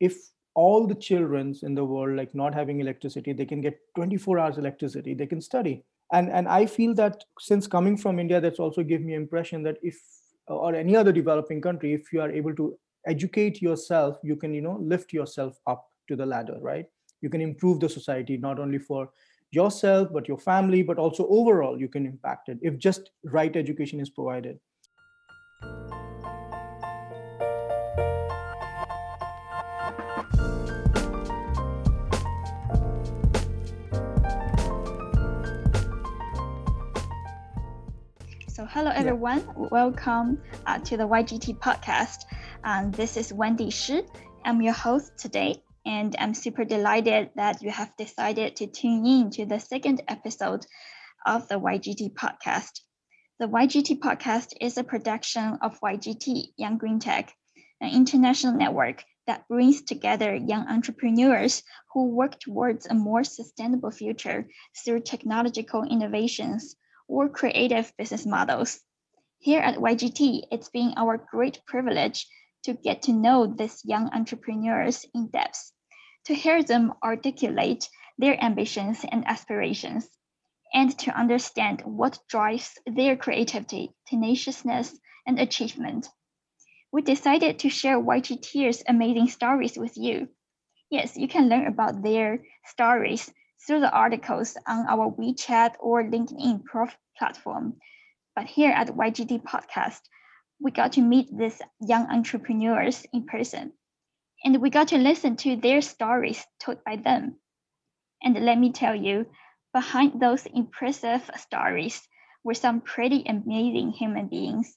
if all the children's in the world like not having electricity they can get 24 hours electricity they can study. And and i feel that since coming from india that's also give me impression that if or any other developing country if you are able to educate yourself you can you know lift yourself up to the ladder right? You can improve the society not only for yourself but your family but also overall you can impact it if just right education is provided hello everyone. Yeah. Welcome uh, to the YGT podcast. Um, this is Wendy Shi. I'm your host today, and I'm super delighted that you have decided to tune in to the second episode of the YGT podcast. The YGT podcast is a production of YGT Young Green Tech, an international network that brings together young entrepreneurs who work towards a more sustainable future through technological innovations or creative business models. Here at YGT, it's been our great privilege to get to know these young entrepreneurs in depth, to hear them articulate their ambitions and aspirations, and to understand what drives their creativity, tenaciousness, and achievement. We decided to share YGTers' amazing stories with you. Yes, you can learn about their stories through the articles on our WeChat or LinkedIn prof platform. But here at YGT Podcast, we got to meet these young entrepreneurs in person. And we got to listen to their stories told by them. And let me tell you, behind those impressive stories were some pretty amazing human beings.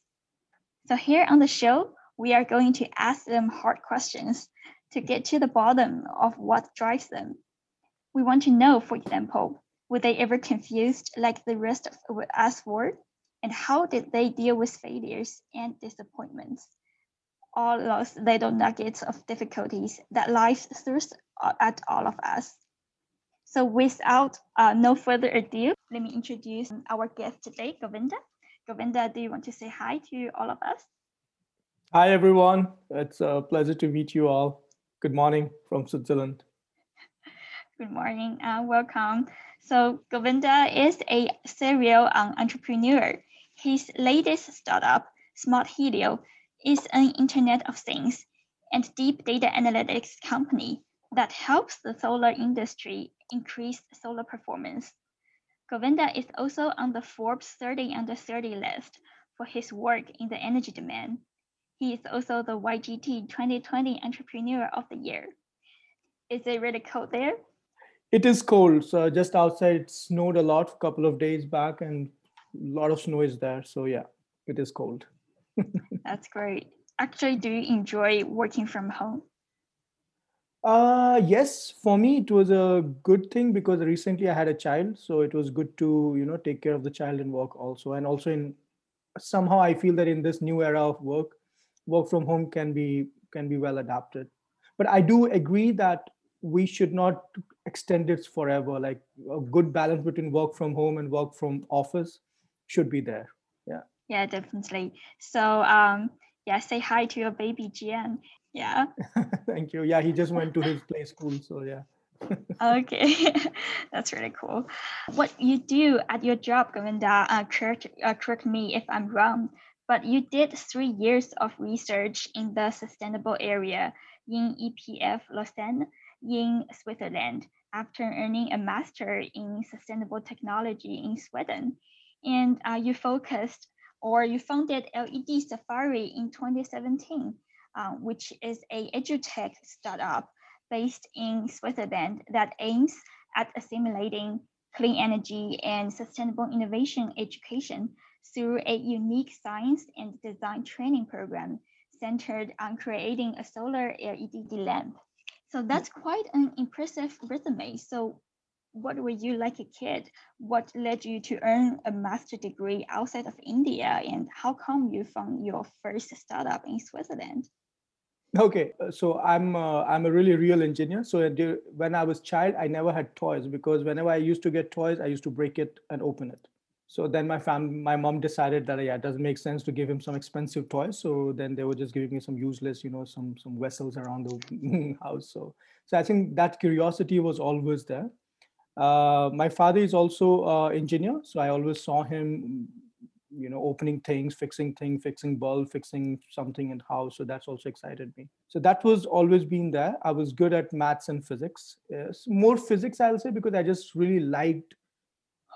So, here on the show, we are going to ask them hard questions to get to the bottom of what drives them. We want to know, for example, were they ever confused like the rest of us were? And how did they deal with failures and disappointments? All those little nuggets of difficulties that life throws at all of us. So without uh, no further ado, let me introduce our guest today, Govinda. Govinda, do you want to say hi to all of us? Hi, everyone. It's a pleasure to meet you all. Good morning from Switzerland. Good morning and welcome. So Govinda is a serial um, entrepreneur. His latest startup, Smart Helio, is an Internet of Things and deep data analytics company that helps the solar industry increase solar performance. Govinda is also on the Forbes 30 under 30 list for his work in the energy domain. He is also the YGT 2020 Entrepreneur of the Year. Is it really cold there? It is cold. So just outside, it snowed a lot a couple of days back, and a lot of snow is there. So yeah, it is cold. That's great. Actually, do you enjoy working from home? Uh yes, for me it was a good thing because recently I had a child, so it was good to you know take care of the child and work also, and also in somehow I feel that in this new era of work, work from home can be can be well adapted. But I do agree that we should not extend it forever. Like a good balance between work from home and work from office should be there. Yeah. Yeah definitely. So um yeah say hi to your baby Jian. Yeah. Thank you. Yeah he just went to his play school so yeah. Okay. That's really cool. What you do at your job govinda uh, correct, uh, correct me if i'm wrong but you did three years of research in the sustainable area in epf lausanne in Switzerland after earning a master in sustainable technology in Sweden. And uh, you focused or you founded LED Safari in 2017, uh, which is a edutech startup based in Switzerland that aims at assimilating clean energy and sustainable innovation education through a unique science and design training program centered on creating a solar LED lamp so that's quite an impressive resume. So what were you like a kid? What led you to earn a master degree outside of India? And how come you found your first startup in Switzerland? Okay, uh, so I'm uh, I'm a really real engineer. So when I was child, I never had toys because whenever I used to get toys, I used to break it and open it. So then my fam my mom decided that yeah it doesn't make sense to give him some expensive toys. So then they were just giving me some useless you know some some vessels around the house. So so i think that curiosity was always there. Uh, my father is also uh, engineer. So i always saw him you know opening things fixing things fixing bulb fixing something in house. So that's also excited me. So that was always been there. I was good at maths and physics. Yes. more physics i'll say because i just really liked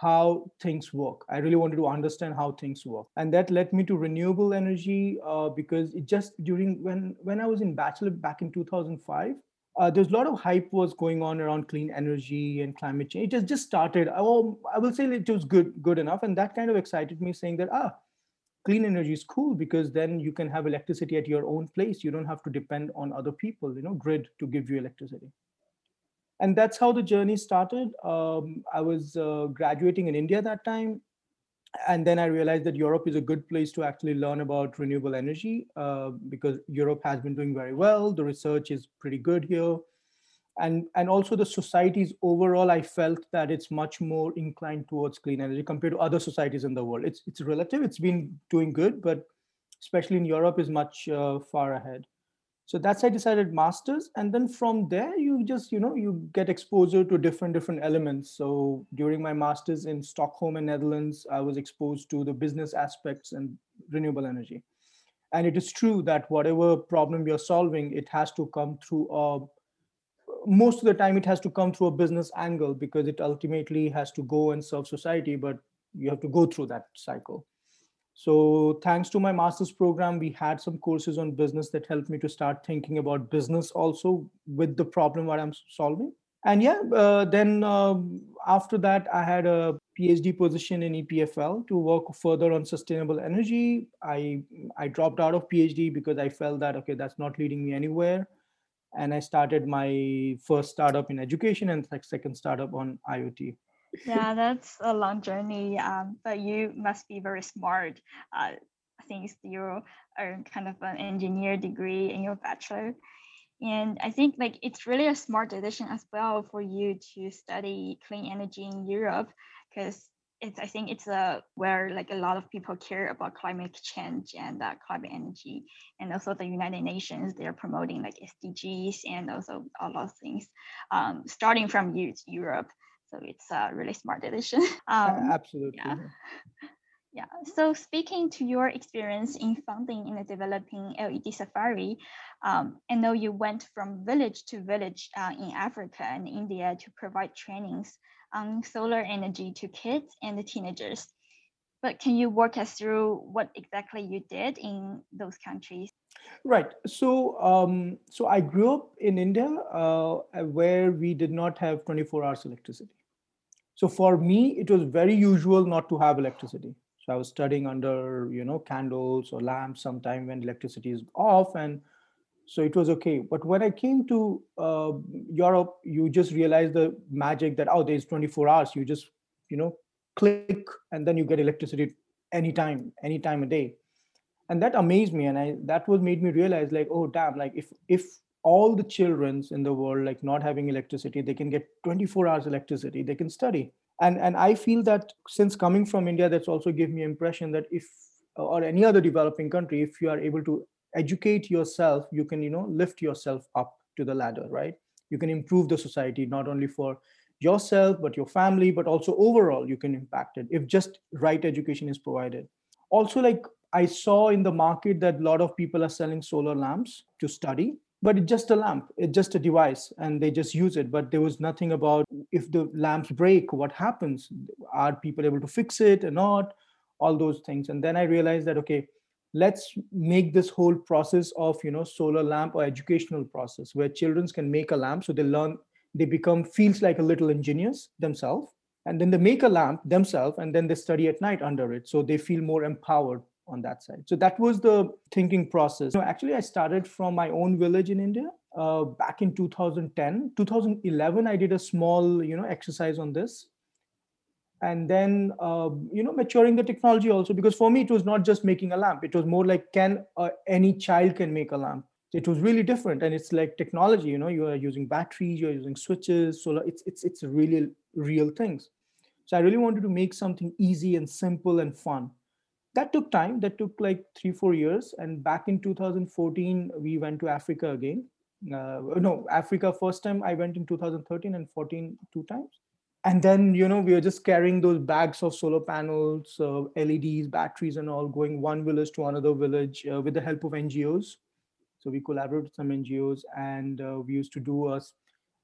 how things work i really wanted to understand how things work and that led me to renewable energy uh, because it just during when when i was in bachelor back in 2005 uh, there's a lot of hype was going on around clean energy and climate change. It has just started. Will, I will say it was good, good enough, and that kind of excited me, saying that ah, clean energy is cool because then you can have electricity at your own place. You don't have to depend on other people, you know, grid to give you electricity. And that's how the journey started. Um, I was uh, graduating in India that time, and then I realized that Europe is a good place to actually learn about renewable energy uh, because Europe has been doing very well. The research is pretty good here. And, and also the societies overall, I felt that it's much more inclined towards clean energy compared to other societies in the world. It's, it's relative, it's been doing good, but especially in Europe is much uh, far ahead so that's i decided masters. And then from there you just you know you get exposure to different different elements. So during my masters in stockholm and netherlands i was exposed to the business aspects and renewable energy. And it is true that whatever problem you're solving it has to come through a most of the time it has to come through a business angle because it ultimately has to go and serve society but you have to go through that cycle so thanks to my master's program, we had some courses on business that helped me to start thinking about business also with the problem that I'm solving. And yeah, uh, then um, after that, I had a PhD position in EPFL to work further on sustainable energy. I I dropped out of PhD because I felt that okay, that's not leading me anywhere, and I started my first startup in education and second startup on IoT yeah, that's a long journey. Um, but you must be very smart. Uh, think you are kind of an engineer degree in your bachelor. And I think like it's really a smart decision as well for you to study clean energy in Europe because it's I think it's a where like a lot of people care about climate change and uh, climate energy, and also the United Nations they're promoting like SDGs and also all those things, um, starting from Europe. So it's a really smart decision. Um, Absolutely. Yeah. Yeah. So speaking to your experience in funding in the developing LED Safari, um, I know you went from village to village uh, in Africa and India to provide trainings on solar energy to kids and the teenagers. But can you walk us through what exactly you did in those countries? Right. So, um, so I grew up in India, uh, where we did not have 24 hours electricity. So for me, it was very usual not to have electricity. So I was studying under, you know, candles or lamps sometime when electricity is off. And so it was okay. But when I came to uh, Europe, you just realize the magic that, oh, there's 24 hours. You just, you know, click and then you get electricity anytime, anytime a day. And that amazed me. And I that was made me realize like, oh damn, like if if all the children's in the world like not having electricity they can get 24 hours electricity they can study and and i feel that since coming from india that's also give me impression that if or any other developing country if you are able to educate yourself you can you know lift yourself up to the ladder right? You can improve the society not only for yourself but your family but also overall you can impact it if just right education is provided. Also like i saw in the market that a lot of people are selling solar lamps to study but it's just a lamp it's just a device and they just use it. But there was nothing about if the lamps break what happens? Are people able to fix it or not? All those things. And then i realized that okay let's make this whole process of you know solar lamp or educational process where children can make a lamp. So they learn they become feels like a little engineers themselves. And then they make a lamp themselves and then they study at night under it. So they feel more empowered on that side. So that was the thinking process. So actually, I started from my own village in India uh, back in 2010. 2011, I did a small, you know, exercise on this. And then, uh, you know, maturing the technology also, because for me, it was not just making a lamp. It was more like, can uh, any child can make a lamp? It was really different. And it's like technology, you know, you are using batteries, you're using switches, solar, it's, it's, it's really real things. So I really wanted to make something easy and simple and fun. That took time. That took like three, four years. And back in 2014, we went to Africa again. Uh, no, Africa first time I went in 2013 and 14 two times. And then, you know, we were just carrying those bags of solar panels, uh, LEDs, batteries, and all going one village to another village uh, with the help of NGOs. So we collaborated with some NGOs and uh, we used to do a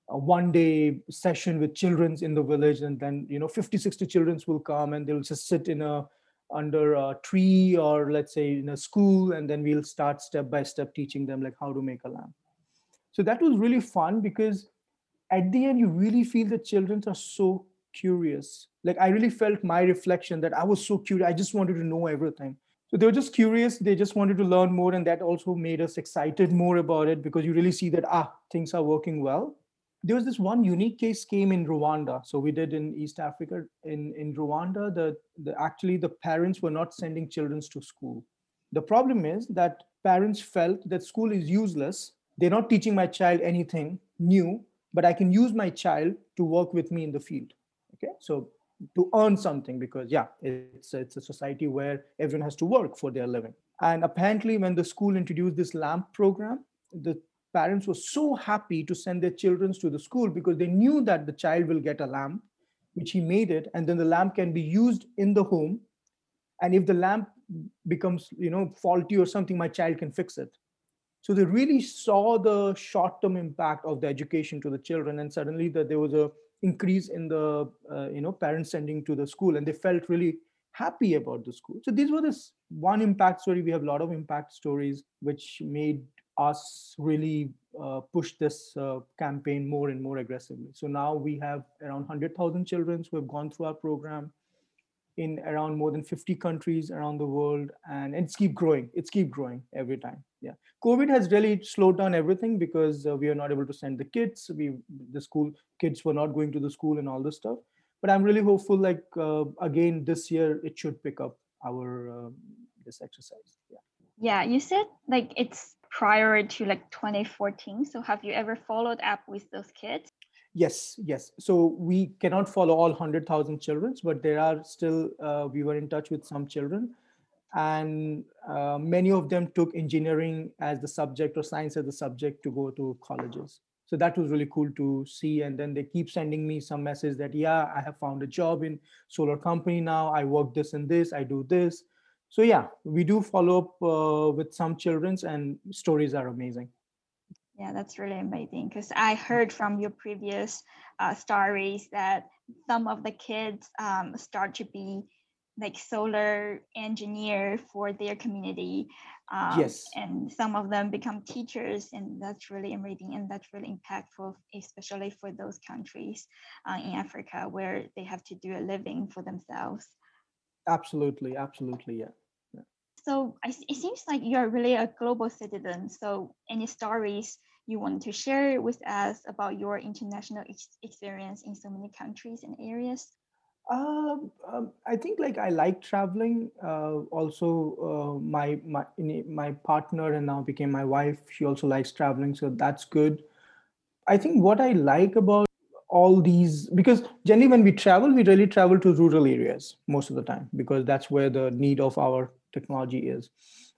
a one day session with children's in the village and then you know 50 60 children's will come and they'll just sit in a under a tree or let's say in a school and then we'll start step by step teaching them like how to make a lamp. So that was really fun because at the end you really feel the children are so curious. Like i really felt my reflection that i was so curious. I just wanted to know everything. So they were just curious. They just wanted to learn more and that also made us excited more about it because you really see that ah things are working well there was this one unique case came in Rwanda. So we did in East Africa. In, in Rwanda, the, the actually the parents were not sending children to school. The problem is that parents felt that school is useless. They're not teaching my child anything new, but I can use my child to work with me in the field. Okay, so to earn something because yeah, it's it's a society where everyone has to work for their living. And apparently, when the school introduced this LAMP program, the parents were so happy to send their children to the school because they knew that the child will get a lamp which he made it and then the lamp can be used in the home. And if the lamp becomes you know faulty or something my child can fix it. So they really saw the short term impact of the education to the children and suddenly that there was a increase in the uh, you know parents sending to the school and they felt really happy about the school. So these were this one impact story. We have a lot of impact stories which made us really uh, push this uh, campaign more and more aggressively. So now we have around 100,000 children who have gone through our program in around more than 50 countries around the world and it's keep growing. It's keep growing every time. Yeah. Covid has really slowed down everything because uh, we are not able to send the kids. We the school kids were not going to the school and all this stuff. But i'm really hopeful like uh, again this year it should pick up our um, this exercise. Yeah. Yeah you said like it's prior to like 2014. So have you ever followed up with those kids? Yes, yes. So we cannot follow all 100,000 children, but there are still, uh, we were in touch with some children and uh, many of them took engineering as the subject or science as the subject to go to colleges. So that was really cool to see. And then they keep sending me some message that, yeah, I have found a job in solar company now. I work this and this, I do this so yeah we do follow up uh, with some children's and stories are amazing. Yeah that's really amazing because i heard from your previous uh, stories that some of the kids um, start to be like solar engineer for their community um, yes. and some of them become teachers and that's really amazing and that's really impactful especially for those countries uh, in africa where they have to do a living for themselves absolutely absolutely yeah so it seems like you're really a global citizen. So any stories you want to share with us about your international ex- experience in so many countries and areas? Um, um, I think like I like traveling. Uh, also, uh, my my my partner and now became my wife. She also likes traveling, so that's good. I think what I like about all these because generally when we travel, we really travel to rural areas most of the time because that's where the need of our technology is.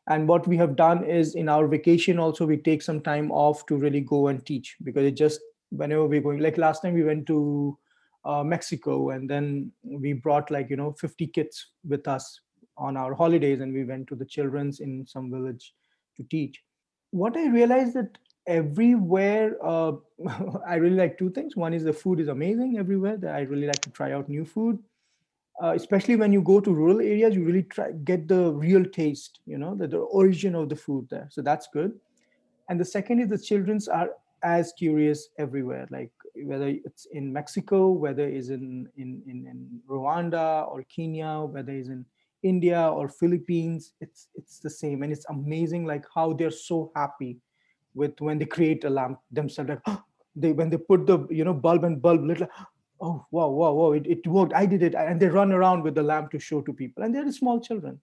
And what we have done is in our vacation also we take some time off to really go and teach because it just whenever we're going like last time we went to uh, mexico and then we brought like you know 50 kids with us on our holidays and we went to the children's in some village to teach. What i realized that everywhere uh, i really like two things. One is the food is amazing everywhere that i really like to try out new food. Uh, especially when you go to rural areas you really try get the real taste you know the, the origin of the food there. So that's good. And the second is the children's are as curious everywhere like whether it's in mexico whether it's in in in, in rwanda or kenya whether it's in india or philippines it's it's the same. And it's amazing like how they're so happy with when they create a lamp themselves like they when they put the you know bulb and bulb little oh wow wow wow it, it worked i did it and they run around with the lamp to show to people and they're small children.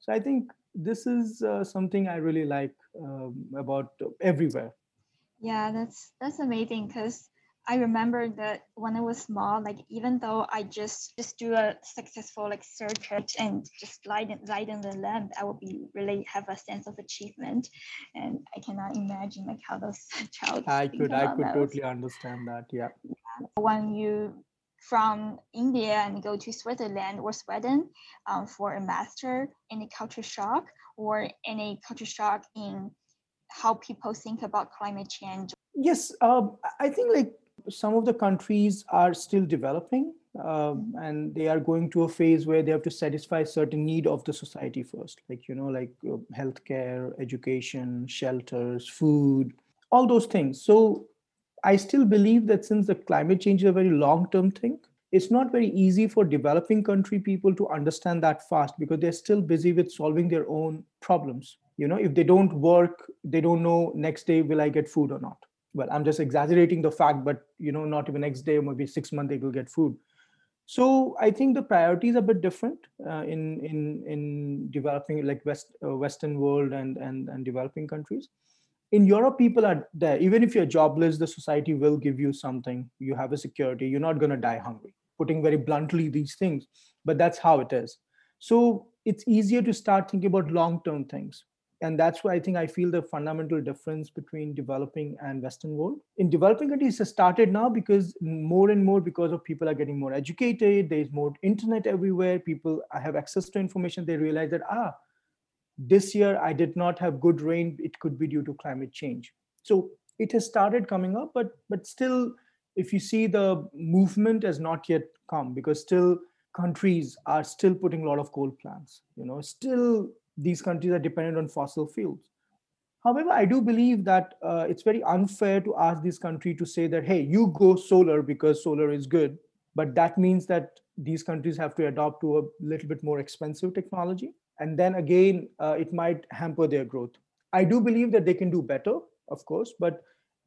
So i think this is uh, something i really like um, about everywhere. Yeah that's that's amazing because I remember that when I was small, like even though I just just do a successful like search and just light light in the lamp, I would be really have a sense of achievement, and I cannot imagine like how those child. I could I could those. totally understand that. Yeah. yeah. When you from India and go to Switzerland or Sweden um, for a master in a culture shock or any culture shock in how people think about climate change? Yes, um, I think like some of the countries are still developing um, and they are going to a phase where they have to satisfy certain need of the society first. Like you know like uh, healthcare education shelters food all those things. So i still believe that since the climate change is a very long term thing it's not very easy for developing country people to understand that fast because they're still busy with solving their own problems. You know if they don't work they don't know next day will i get food or not well i'm just exaggerating the fact but you know not even next day maybe six months they will get food. So i think the priorities are a bit different uh, in in in developing like west uh, western world and and and developing countries. In europe people are there. Even if you're jobless the society will give you something. You have a security. You're not going to die hungry. Putting very bluntly these things but that's how it is. So it's easier to start thinking about long term things and that's why i think i feel the fundamental difference between developing and western world. In developing countries has started now because more and more because of people are getting more educated there's more internet everywhere people have access to information they realize that ah this year i did not have good rain it could be due to climate change. So it has started coming up but but still if you see the movement has not yet come because still countries are still putting a lot of coal plants you know still these countries are dependent on fossil fuels. However, I do believe that uh, it's very unfair to ask this country to say that, hey, you go solar because solar is good. But that means that these countries have to adopt to a little bit more expensive technology. And then again, uh, it might hamper their growth. I do believe that they can do better, of course. But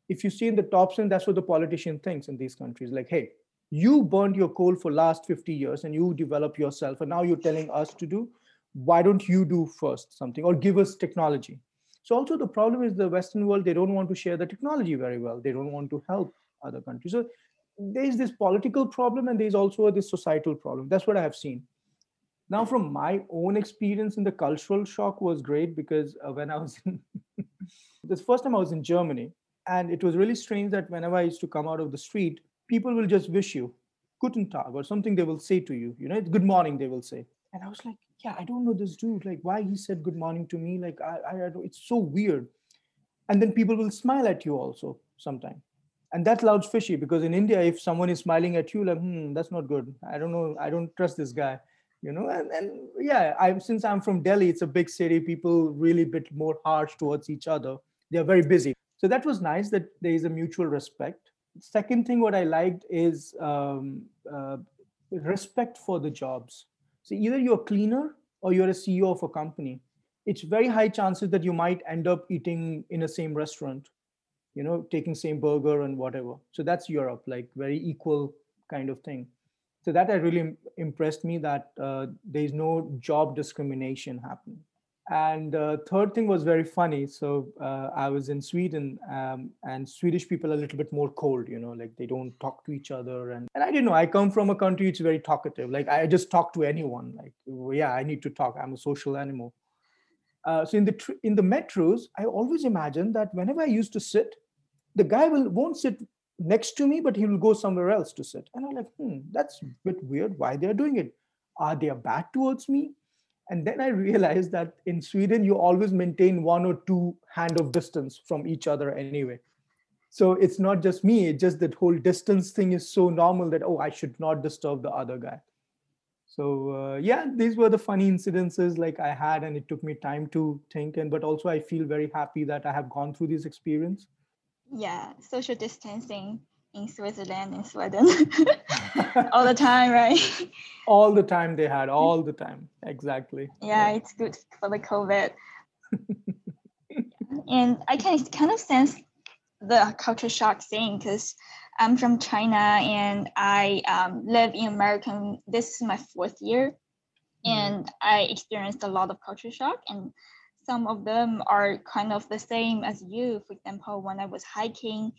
if you see in the top end, that's what the politician thinks in these countries. Like, hey, you burned your coal for last 50 years and you develop yourself. And now you're telling us to do why don't you do first something or give us technology? So also the problem is the western world they don't want to share the technology very well. They don't want to help other countries. So there's this political problem and there's also this societal problem. That's what i have seen. Now from my own experience in the cultural shock was great because uh, when i was in this first time i was in germany and it was really strange that whenever i used to come out of the street people will just wish you guten tag or something they will say to you you know good morning they will say and i was like yeah, I don't know this dude. Like, why he said good morning to me? Like, I, I, I it's so weird. And then people will smile at you also sometime. And that loud's fishy because in India, if someone is smiling at you, like, hmm, that's not good. I don't know. I don't trust this guy. You know, and, and yeah, I since I'm from Delhi, it's a big city. People really bit more harsh towards each other. They are very busy. So that was nice that there is a mutual respect. Second thing, what I liked is um, uh, respect for the jobs so either you're a cleaner or you're a CEO of a company. It's very high chances that you might end up eating in the same restaurant, you know, taking same burger and whatever. So that's Europe, like very equal kind of thing. So that really impressed me that uh, there is no job discrimination happening and uh, third thing was very funny. So uh, i was in sweden um, and swedish people are a little bit more cold you know like they don't talk to each other. And, and i didn't know. I come from a country which is very talkative. Like i just talk to anyone. Like yeah i need to talk. I'm a social animal. Uh, so in the tr- in the metros i always imagine that whenever i used to sit the guy will won't sit next to me but he will go somewhere else to sit. And i'm like hmm that's a bit weird. Why they're doing it? Are they back towards me and then I realized that in Sweden, you always maintain one or two hand of distance from each other anyway. So it's not just me, it's just that whole distance thing is so normal that, oh, I should not disturb the other guy. So uh, yeah, these were the funny incidences like I had, and it took me time to think. And but also I feel very happy that I have gone through this experience. Yeah, social distancing in Switzerland and Sweden all the time, right? All the time they had, all the time. Exactly. Yeah, yeah. it's good for the COVID. and I can kind of sense the culture shock thing because I'm from China and I um, live in American. This is my fourth year, mm-hmm. and I experienced a lot of culture shock and some of them are kind of the same as you. For example, when I was hiking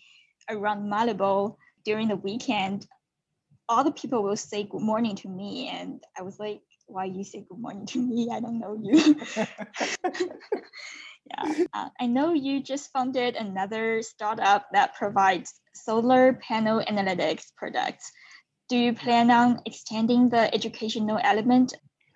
around Malibu, during the weekend, all the people will say good morning to me. And I was like, why you say good morning to me? I don't know you. yeah. Uh, I know you just founded another startup that provides solar panel analytics products. Do you plan on extending the educational element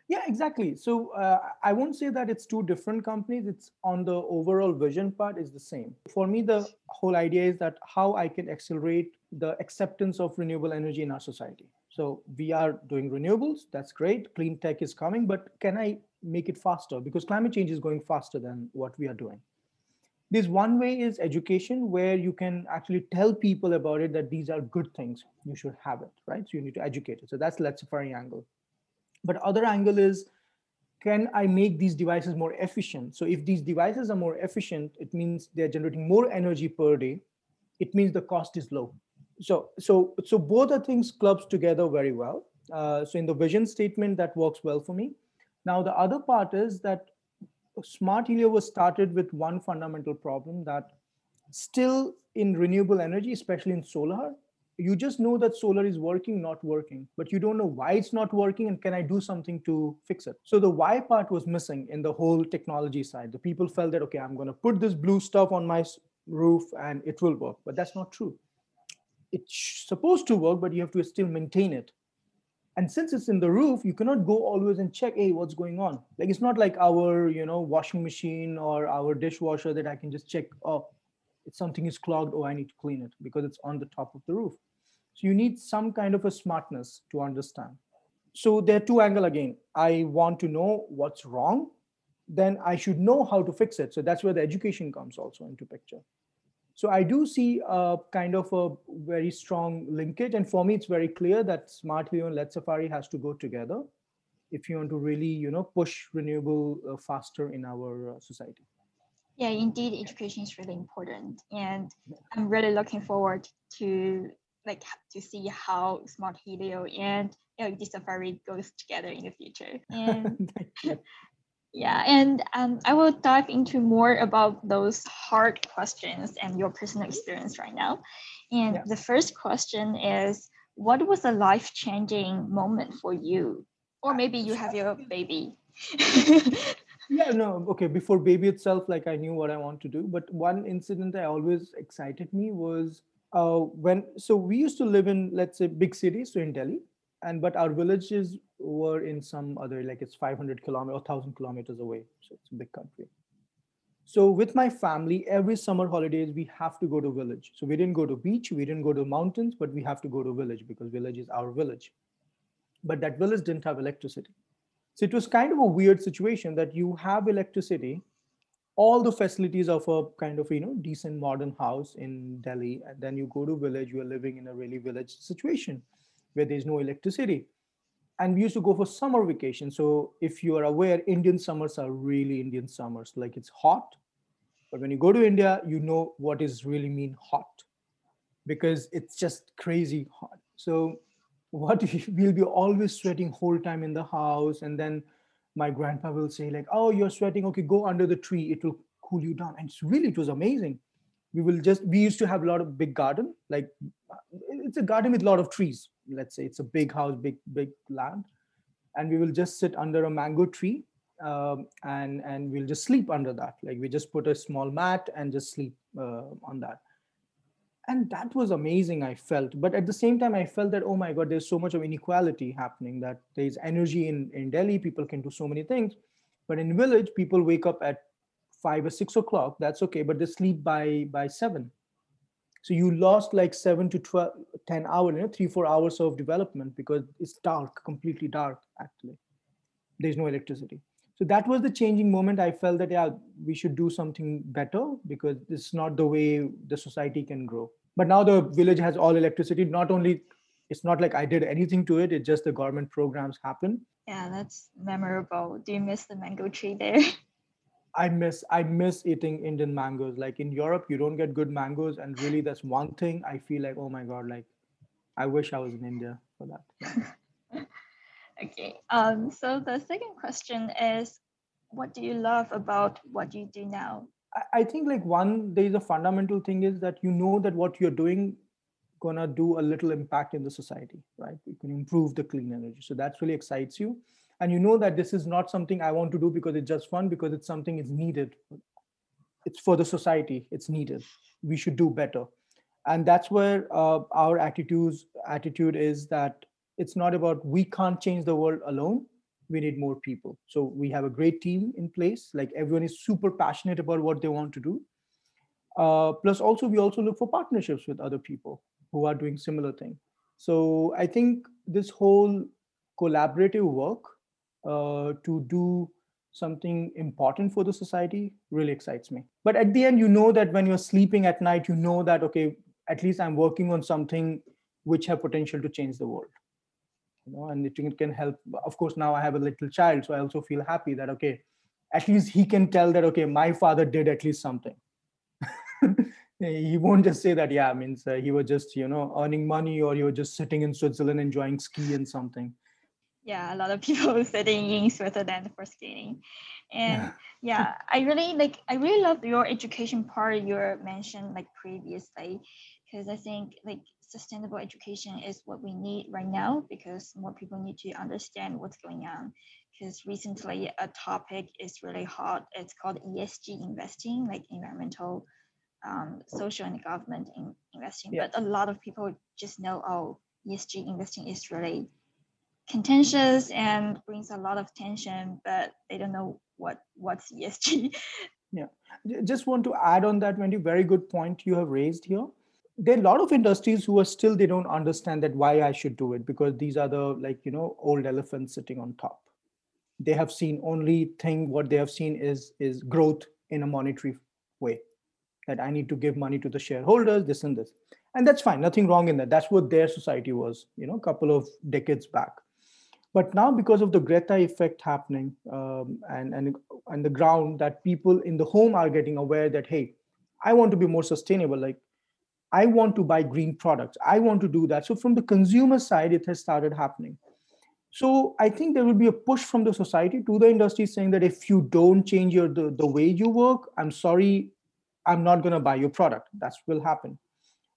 yeah exactly. So uh, i won't say that it's two different companies. It's on the overall vision part is the same. For me the whole idea is that how i can accelerate the acceptance of renewable energy in our society. So we are doing renewables that's great. Clean tech is coming but can i make it faster? Because climate change is going faster than what we are doing. This one way is education where you can actually tell people about it that these are good things. You should have it right? So you need to educate it. So that's let's safari angle but other angle is, can I make these devices more efficient? So if these devices are more efficient, it means they're generating more energy per day. It means the cost is low. So, so, so both are things clubs together very well. Uh, so in the vision statement, that works well for me. Now, the other part is that Smart Helio was started with one fundamental problem that still in renewable energy, especially in solar, you just know that solar is working not working but you don't know why it's not working and can i do something to fix it? So the why part was missing in the whole technology side. The people felt that okay i'm going to put this blue stuff on my roof and it will work but that's not true. It's supposed to work but you have to still maintain it. And since it's in the roof you cannot go always and check hey what's going on? Like it's not like our you know washing machine or our dishwasher that i can just check oh if something is clogged oh i need to clean it because it's on the top of the roof so you need some kind of a smartness to understand. So there are two angle again. I want to know what's wrong, then I should know how to fix it. So that's where the education comes also into picture. So I do see a kind of a very strong linkage. And for me, it's very clear that Smart Helio and LED Safari has to go together if you want to really, you know, push renewable uh, faster in our uh, society. Yeah, indeed, education is really important. And I'm really looking forward to like to see how Smart Helio and LED Safari goes together in the future. And yeah, and um, I will dive into more about those hard questions and your personal experience right now. And yeah. the first question is, what was a life-changing moment for you? Or maybe you have your baby. yeah no okay before baby itself like i knew what i want to do but one incident that always excited me was uh, when so we used to live in let's say big cities so in delhi and but our villages were in some other like it's 500 kilometers or 1000 kilometers away so it's a big country. So with my family every summer holidays we have to go to village. So we didn't go to beach we didn't go to mountains but we have to go to village because village is our village. But that village didn't have electricity so it was kind of a weird situation that you have electricity all the facilities of a kind of you know decent modern house in delhi and then you go to village you are living in a really village situation where there's no electricity. And we used to go for summer vacation. So if you are aware indian summers are really indian summers. Like it's hot but when you go to india you know what is really mean hot because it's just crazy hot. So what we'll be always sweating whole time in the house? And then my grandpa will say like oh you're sweating. Okay go under the tree. It will cool you down. And it's really it was amazing. We will just we used to have a lot of big garden like it's a garden with a lot of trees. Let's say it's a big house big big land. And we will just sit under a mango tree um, and and we'll just sleep under that. Like we just put a small mat and just sleep uh, on that and that was amazing i felt. But at the same time i felt that oh my god there's so much of inequality happening that there's energy in in delhi people can do so many things. But in village people wake up at five or six o'clock that's okay but they sleep by by seven. So you lost like seven to 12 10 hours you know three four hours of development because it's dark completely dark actually. There's no electricity so that was the changing moment. I felt that yeah we should do something better because it's not the way the society can grow. But now the village has all electricity. Not only it's not like i did anything to it. It's just the government programs happen. Yeah that's memorable. Do you miss the mango tree there? I miss i miss eating indian mangoes. Like in europe you don't get good mangoes. And really that's one thing i feel like oh my god like i wish i was in india for that Okay. Um, so the second question is, what do you love about what you do now? I think like one, there is a fundamental thing is that you know that what you're doing gonna do a little impact in the society right? You can improve the clean energy. So that's really excites you. And you know that this is not something i want to do because it's just fun because it's something is needed. It's for the society. It's needed. We should do better. And that's where uh, our attitudes attitude is that it's not about we can't change the world alone. We need more people. So we have a great team in place. Like everyone is super passionate about what they want to do. Uh, plus also we also look for partnerships with other people who are doing similar thing. So i think this whole collaborative work uh, to do something important for the society really excites me. But at the end you know that when you're sleeping at night you know that okay at least i'm working on something which have potential to change the world you know and it can help. Of course now i have a little child so i also feel happy that okay at least he can tell that okay my father did at least something. He won't just say that yeah means uh, he was just you know earning money or he was just sitting in switzerland enjoying ski and something. Yeah a lot of people sitting in switzerland for skiing. And yeah i really like i really love your education part you mentioned like previously because i think like sustainable education is what we need right now because more people need to understand what's going on. Because recently a topic is really hot. It's called esg investing like environmental um, social and government in investing. Yeah. but a lot of people just know oh esg investing is really contentious and brings a lot of tension but they don't know what what's esg yeah. Just want to add on that wendy. Very good point you have raised here there are a lot of industries who are still they don't understand that why i should do it because these are the like you know old elephants sitting on top. They have seen only thing what they have seen is is growth in a monetary way that i need to give money to the shareholders this and this. And that's fine nothing wrong in that. That's what their society was you know a couple of decades back. But now because of the greta effect happening um, and and and the ground that people in the home are getting aware that hey i want to be more sustainable like I want to buy green products. I want to do that. So from the consumer side, it has started happening. So I think there will be a push from the society to the industry saying that if you don't change your the, the way you work, I'm sorry, I'm not going to buy your product. That will happen.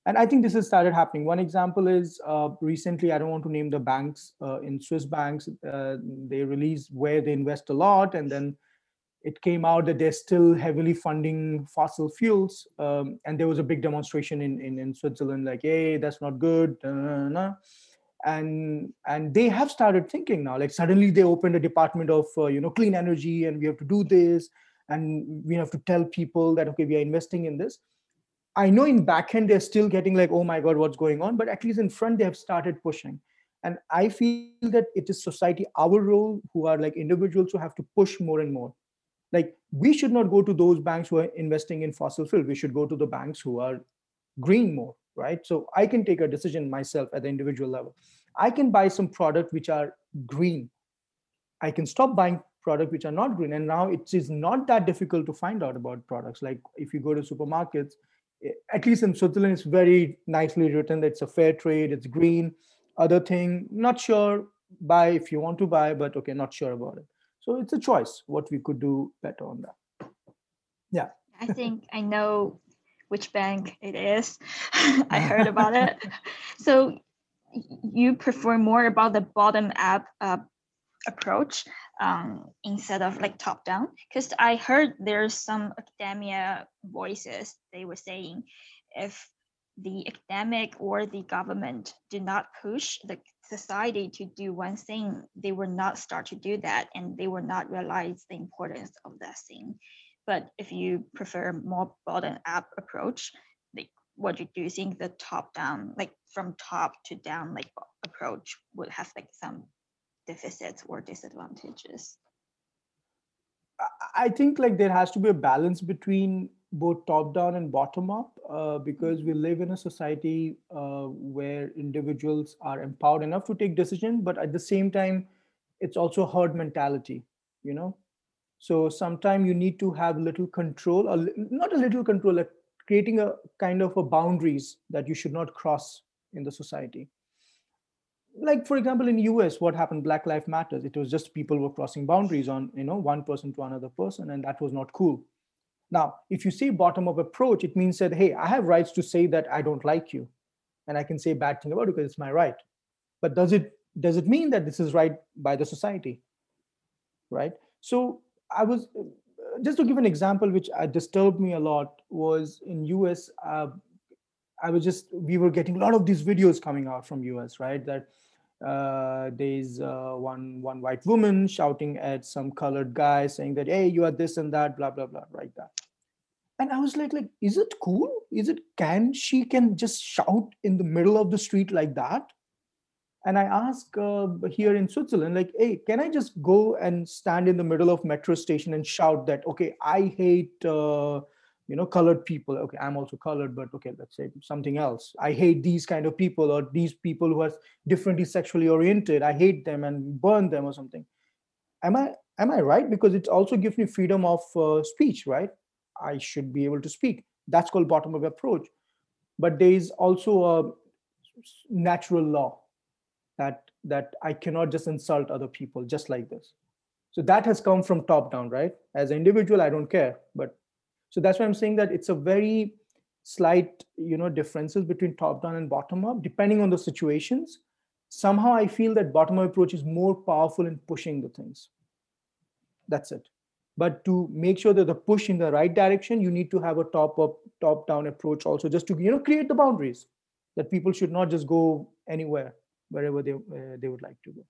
And I think this has started happening. One example is uh, recently, I don't want to name the banks uh, in Swiss banks, uh, they release where they invest a lot and then it came out that they're still heavily funding fossil fuels. Um, and there was a big demonstration in, in, in Switzerland, like, hey, that's not good. and and they have started thinking now like suddenly they opened a department of uh, you know clean energy and we have to do this and we have to tell people that okay we are investing in this i know in backend they're still getting like oh my god what's going on but at least in front they have started pushing and i feel that it is society our role who are like individuals who have to push more and more like we should not go to those banks who are investing in fossil fuel. We should go to the banks who are green more right? So i can take a decision myself at the individual level. I can buy some product which are green. I can stop buying product which are not green. And now it is not that difficult to find out about products. Like if you go to supermarkets eh, at least in switzerland it's very nicely written that it's a fair trade it's green. Other thing not sure buy if you want to buy but okay not sure about it so it's a choice what we could do better on that. Yeah. I think I know which bank it is. I heard about it. So you prefer more about the bottom up uh, approach um, instead of like top down because i heard there's some academia voices they were saying if the academic or the government did not push the society to do one thing, they will not start to do that and they will not realize the importance of that thing. But if you prefer more bottom up approach, like what you do think the top down, like from top to down like approach would have like some deficits or disadvantages? I think like there has to be a balance between both top down and bottom up uh, because we live in a society uh, where individuals are empowered enough to take decision but at the same time it's also herd mentality you know? So sometimes you need to have little control or not a little control like creating a kind of a boundaries that you should not cross in the society. Like for example in us what happened? Black life matters. It was just people were crossing boundaries on you know one person to another person and that was not cool now, if you say bottom up approach, it means that, hey, I have rights to say that I don't like you. and I can say bad thing about it because it's my right. But does it does it mean that this is right by the society? Right. So I was just to give an example, which uh, disturbed me a lot, was in US. Uh, I was just we were getting a lot of these videos coming out from US, right? That uh, there's uh, one one white woman shouting at some colored guy saying that hey you are this and that blah blah blah right that. And i was like like is it cool? Is it can she can just shout in the middle of the street like that? And i ask uh, here in switzerland like hey can i just go and stand in the middle of metro station and shout that okay i hate uh, you know colored people. Okay i'm also colored but okay let's say something else. I hate these kind of people or these people who are differently sexually oriented. I hate them and burn them or something. Am i am i right? Because it also gives me freedom of uh, speech right? I should be able to speak. That's called bottom up approach. But there is also a natural law that that i cannot just insult other people just like this. So that has come from top down right? As an individual i don't care but so that's why i'm saying that it's a very slight you know differences between top down and bottom up depending on the situations. Somehow i feel that bottom up approach is more powerful in pushing the things. That's it. But to make sure that the push in the right direction you need to have a top up top down approach also just to you know create the boundaries that people should not just go anywhere wherever they uh, they would like to go.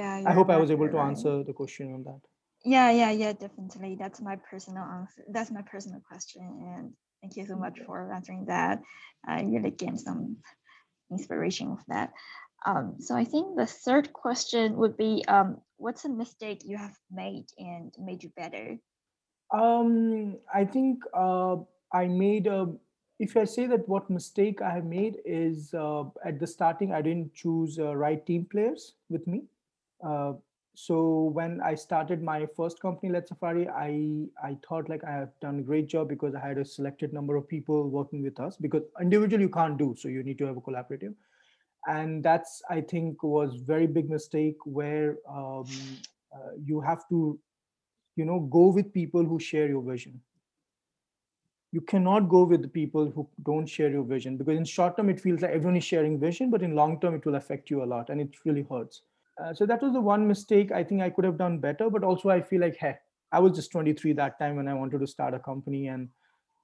Yeah i hope i was able to right. answer the question on that yeah, yeah, yeah, definitely. That's my personal answer. That's my personal question. And thank you so much for answering that. I really gained some inspiration with that. Um, so I think the third question would be um, what's a mistake you have made and made you better? Um, I think uh, I made a, if I say that what mistake I have made is uh, at the starting, I didn't choose uh, right team players with me. Uh, so when I started my first company, LED Safari, I I thought like I have done a great job because I had a selected number of people working with us because individual you can't do, so you need to have a collaborative, and that's I think was very big mistake where um, uh, you have to, you know, go with people who share your vision. You cannot go with the people who don't share your vision because in short term it feels like everyone is sharing vision, but in long term it will affect you a lot and it really hurts uh, so that was the one mistake I think I could have done better. But also I feel like, hey, I was just 23 that time when I wanted to start a company, and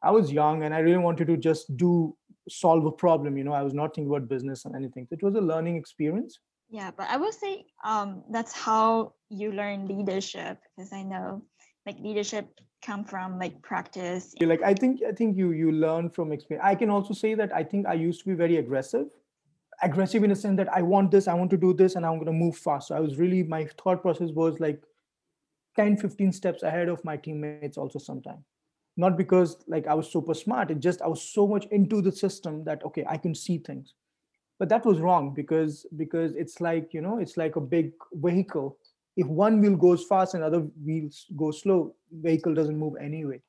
I was young and I really wanted to just do solve a problem. You know, I was not thinking about business and anything. So it was a learning experience. Yeah, but I would say um, that's how you learn leadership because I know like leadership come from like practice. Like I think I think you you learn from experience. I can also say that I think I used to be very aggressive aggressive in a sense that I want this, I want to do this, and I'm going to move fast. So I was really, my thought process was like 10, 15 steps ahead of my teammates also sometimes. Not because like I was super smart, it just I was so much into the system that okay, I can see things. But that was wrong because because it's like, you know, it's like a big vehicle. If one wheel goes fast and other wheels go slow, vehicle doesn't move anyway.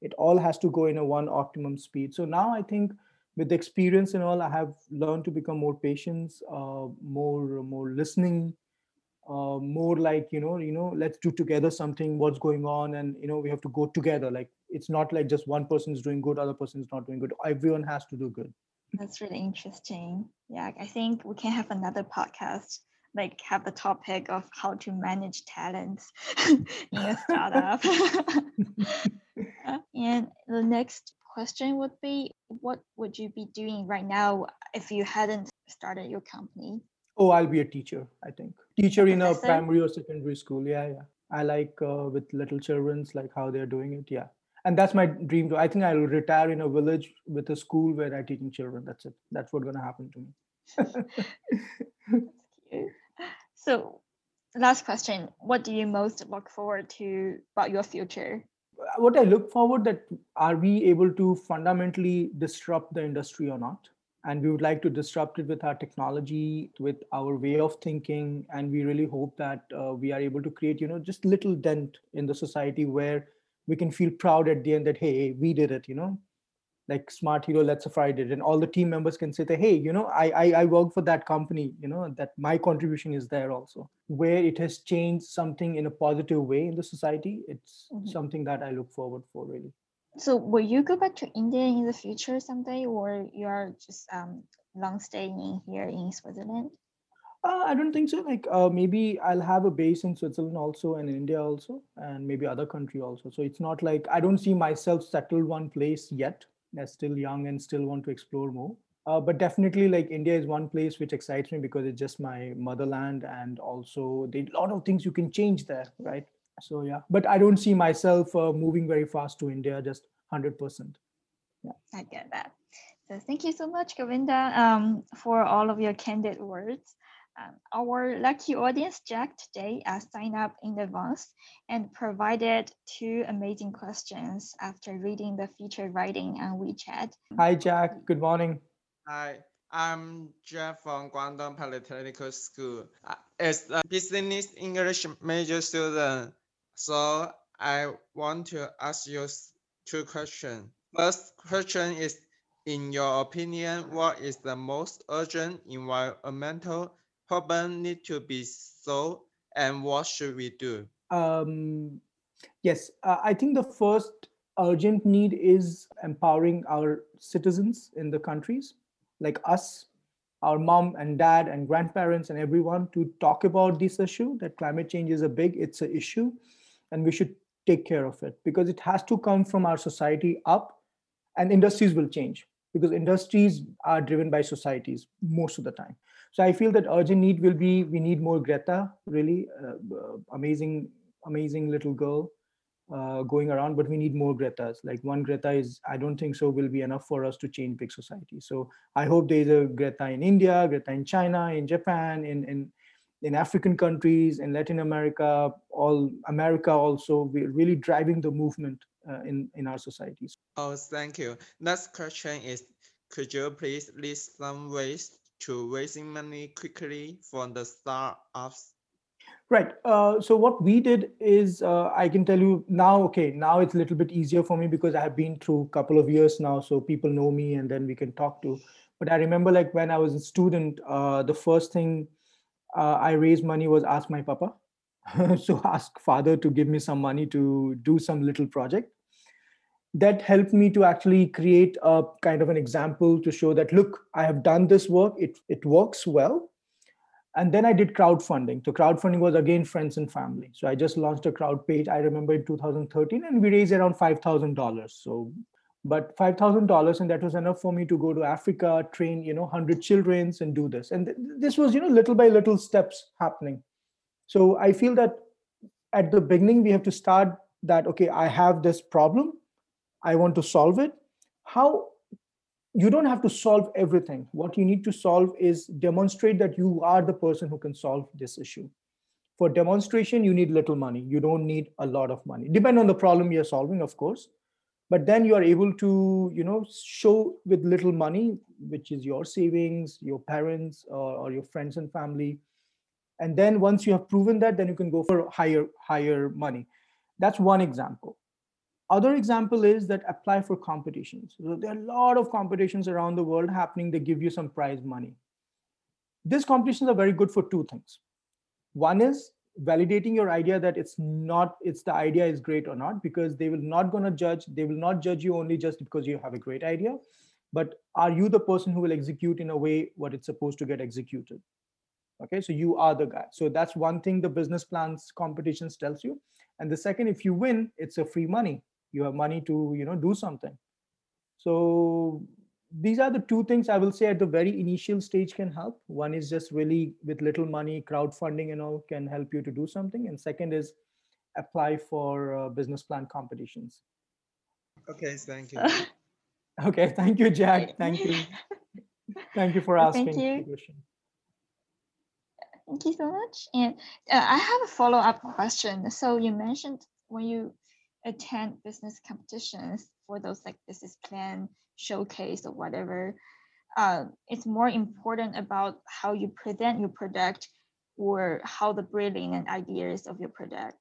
It all has to go in a one optimum speed. So now I think with experience and all, I have learned to become more patient, uh, more more listening, uh, more like you know, you know, let's do together something. What's going on, and you know, we have to go together. Like it's not like just one person is doing good, other person is not doing good. Everyone has to do good. That's really interesting. Yeah, I think we can have another podcast like have the topic of how to manage talents in a startup. and the next question would be what would you be doing right now if you hadn't started your company? Oh, I'll be a teacher, I think. Teacher in a primary or secondary school. Yeah, yeah. I like uh, with little children's like how they're doing it. Yeah. And that's my dream. Too. I think I'll retire in a village with a school where I'm teaching children. That's it. That's what's going to happen to me. so, last question What do you most look forward to about your future? What I look forward that are we able to fundamentally disrupt the industry or not? And we would like to disrupt it with our technology, with our way of thinking, and we really hope that uh, we are able to create, you know, just little dent in the society where we can feel proud at the end that hey, we did it, you know, like Smart Helio LED Safari did and all the team members can say that hey you know I, I i work for that company you know that my contribution is there also where it has changed something in a positive way in the society it's mm-hmm. something that i look forward for really So will you go back to India in the future someday, or you are just um, long staying here in Switzerland? Uh, I don't think so. Like uh, maybe I'll have a base in Switzerland also and in India also, and maybe other country also. So it's not like I don't see myself settled one place yet. I'm still young and still want to explore more. Uh, but definitely, like India is one place which excites me because it's just my motherland, and also a lot of things you can change there, right? So yeah, but I don't see myself uh, moving very fast to India, just hundred percent. Yeah, I get that. So thank you so much, Govinda, um, for all of your candid words. Um, our lucky audience, Jack, today uh, signed up in advance and provided two amazing questions after reading the featured writing on WeChat. Hi, Jack. Good morning. Hi, I'm Jack from Guangdong Polytechnical School. Uh, as a business English major student, so I want to ask you two questions. First question is, in your opinion, what is the most urgent environmental problem need to be solved and what should we do? Um, yes, uh, I think the first urgent need is empowering our citizens in the countries like us, our mom and dad and grandparents and everyone to talk about this issue that climate change is a big, it's an issue and we should take care of it because it has to come from our society up and industries will change because industries are driven by societies most of the time. So i feel that urgent need will be we need more greta really uh, uh, amazing amazing little girl uh, going around but we need more gretas. Like one greta is i don't think so will be enough for us to change big society. So i hope there's a greta in india greta in china in japan in in in african countries in latin america all america also we're really driving the movement uh, in in our societies oh thank you next question is could you please list some ways to raising money quickly for the startups? Right. Uh, so what we did is, uh, I can tell you now. Okay, now it's a little bit easier for me because I have been through a couple of years now, so people know me, and then we can talk to. But I remember, like when I was a student, uh, the first thing uh, I raised money was ask my papa. so ask father to give me some money to do some little project that helped me to actually create a kind of an example to show that look i have done this work. It it works well. And then i did crowdfunding. So crowdfunding was again friends and family. So i just launched a crowd page i remember in 2013 and we raised around $5000 so but $5000 and that was enough for me to go to africa train you know 100 children and do this. And th- this was you know little by little steps happening. So i feel that at the beginning we have to start that okay i have this problem I want to solve it. How you don't have to solve everything. What you need to solve is demonstrate that you are the person who can solve this issue. For demonstration, you need little money. You don't need a lot of money. Depend on the problem you're solving, of course. But then you are able to, you know, show with little money, which is your savings, your parents, or, or your friends and family. And then once you have proven that, then you can go for higher, higher money. That's one example other example is that apply for competitions. So there are a lot of competitions around the world happening. They give you some prize money. These competitions are very good for two things. One is validating your idea that it's not, it's the idea is great or not, because they will not gonna judge, they will not judge you only just because you have a great idea, but are you the person who will execute in a way what it's supposed to get executed? Okay, so you are the guy. So that's one thing the business plans competitions tells you. And the second, if you win, it's a free money you have money to you know do something. So these are the two things i will say at the very initial stage can help. One is just really with little money crowdfunding and all can help you to do something. And second is apply for uh, business plan competitions. Okay thank you. Okay thank you jack. Thank you. Thank you for asking thank you. the question. Thank you so much. And uh, i have a follow-up question. So you mentioned when you attend business competitions for those like business plan showcase or whatever. Uh, it's more important about how you present your product or how the brilliant and ideas of your product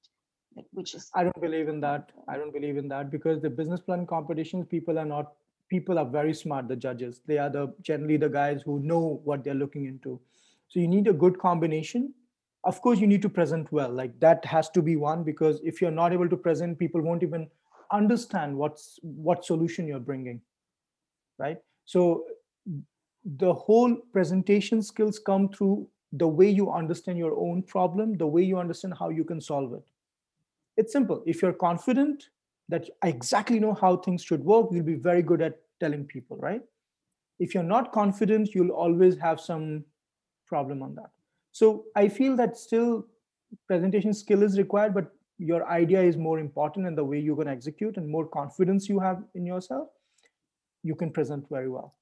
like which is i don't believe in that. I don't believe in that because the business plan competitions people are not people are very smart the judges. They are the generally the guys who know what they're looking into. So you need a good combination of course you need to present well. Like that has to be one because if you're not able to present people won't even understand what's what solution you're bringing right? So the whole presentation skills come through the way you understand your own problem the way you understand how you can solve it. It's simple. If you're confident that i exactly know how things should work you'll be very good at telling people right? If you're not confident you'll always have some problem on that so i feel that still presentation skill is required but your idea is more important and the way you're going to execute and more confidence you have in yourself you can present very well.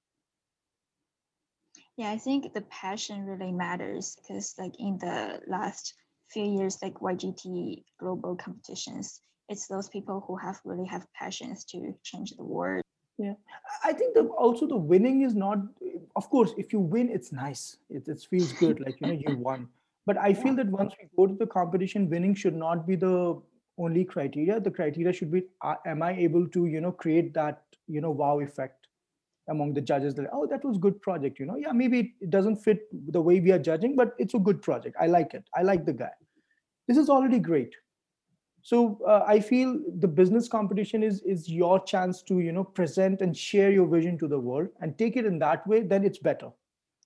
Yeah i think the passion really matters because like in the last few years like ygt global competitions it's those people who have really have passions to change the world yeah. I think the, also the winning is not of course if you win it's nice. It, it feels good like you know you won. But i feel that once we go to the competition winning should not be the only criteria. The criteria should be uh, am i able to you know create that you know wow effect among the judges that oh that was good project you know? Yeah maybe it doesn't fit the way we are judging but it's a good project. I like it. I like the guy. This is already great so uh, i feel the business competition is is your chance to you know present and share your vision to the world and take it in that way then it's better.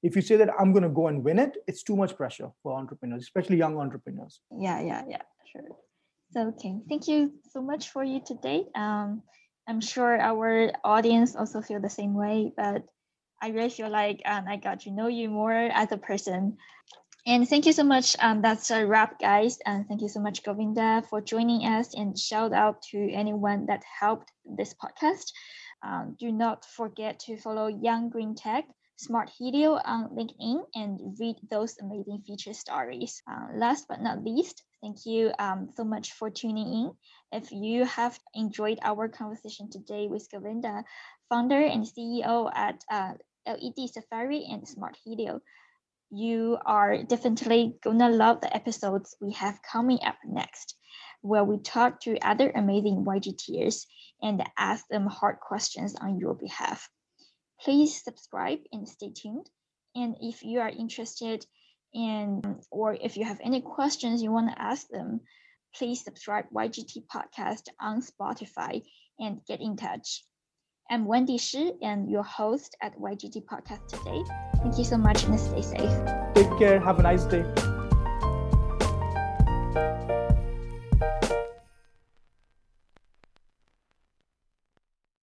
If you say that i'm going to go and win it it's too much pressure for entrepreneurs especially young entrepreneurs. Yeah yeah yeah sure. So okay thank you so much for you today. Um i'm sure our audience also feel the same way but i really feel like um, i got to know you more as a person and thank you so much. Um, that's a wrap, guys. And thank you so much, Govinda, for joining us. And shout out to anyone that helped this podcast. Um, do not forget to follow Young Green Tech Smart Helio on LinkedIn and read those amazing feature stories. Uh, last but not least, thank you um, so much for tuning in. If you have enjoyed our conversation today with Govinda, founder and CEO at uh, LED Safari and Smart Helio, you are definitely gonna love the episodes we have coming up next, where we talk to other amazing YGTers and ask them hard questions on your behalf. Please subscribe and stay tuned. And if you are interested in, or if you have any questions you want to ask them, please subscribe YGT Podcast on Spotify and get in touch. I'm Wendy Shi and your host at YGT Podcast today. Thank you so much and stay safe. Take care. Have a nice day.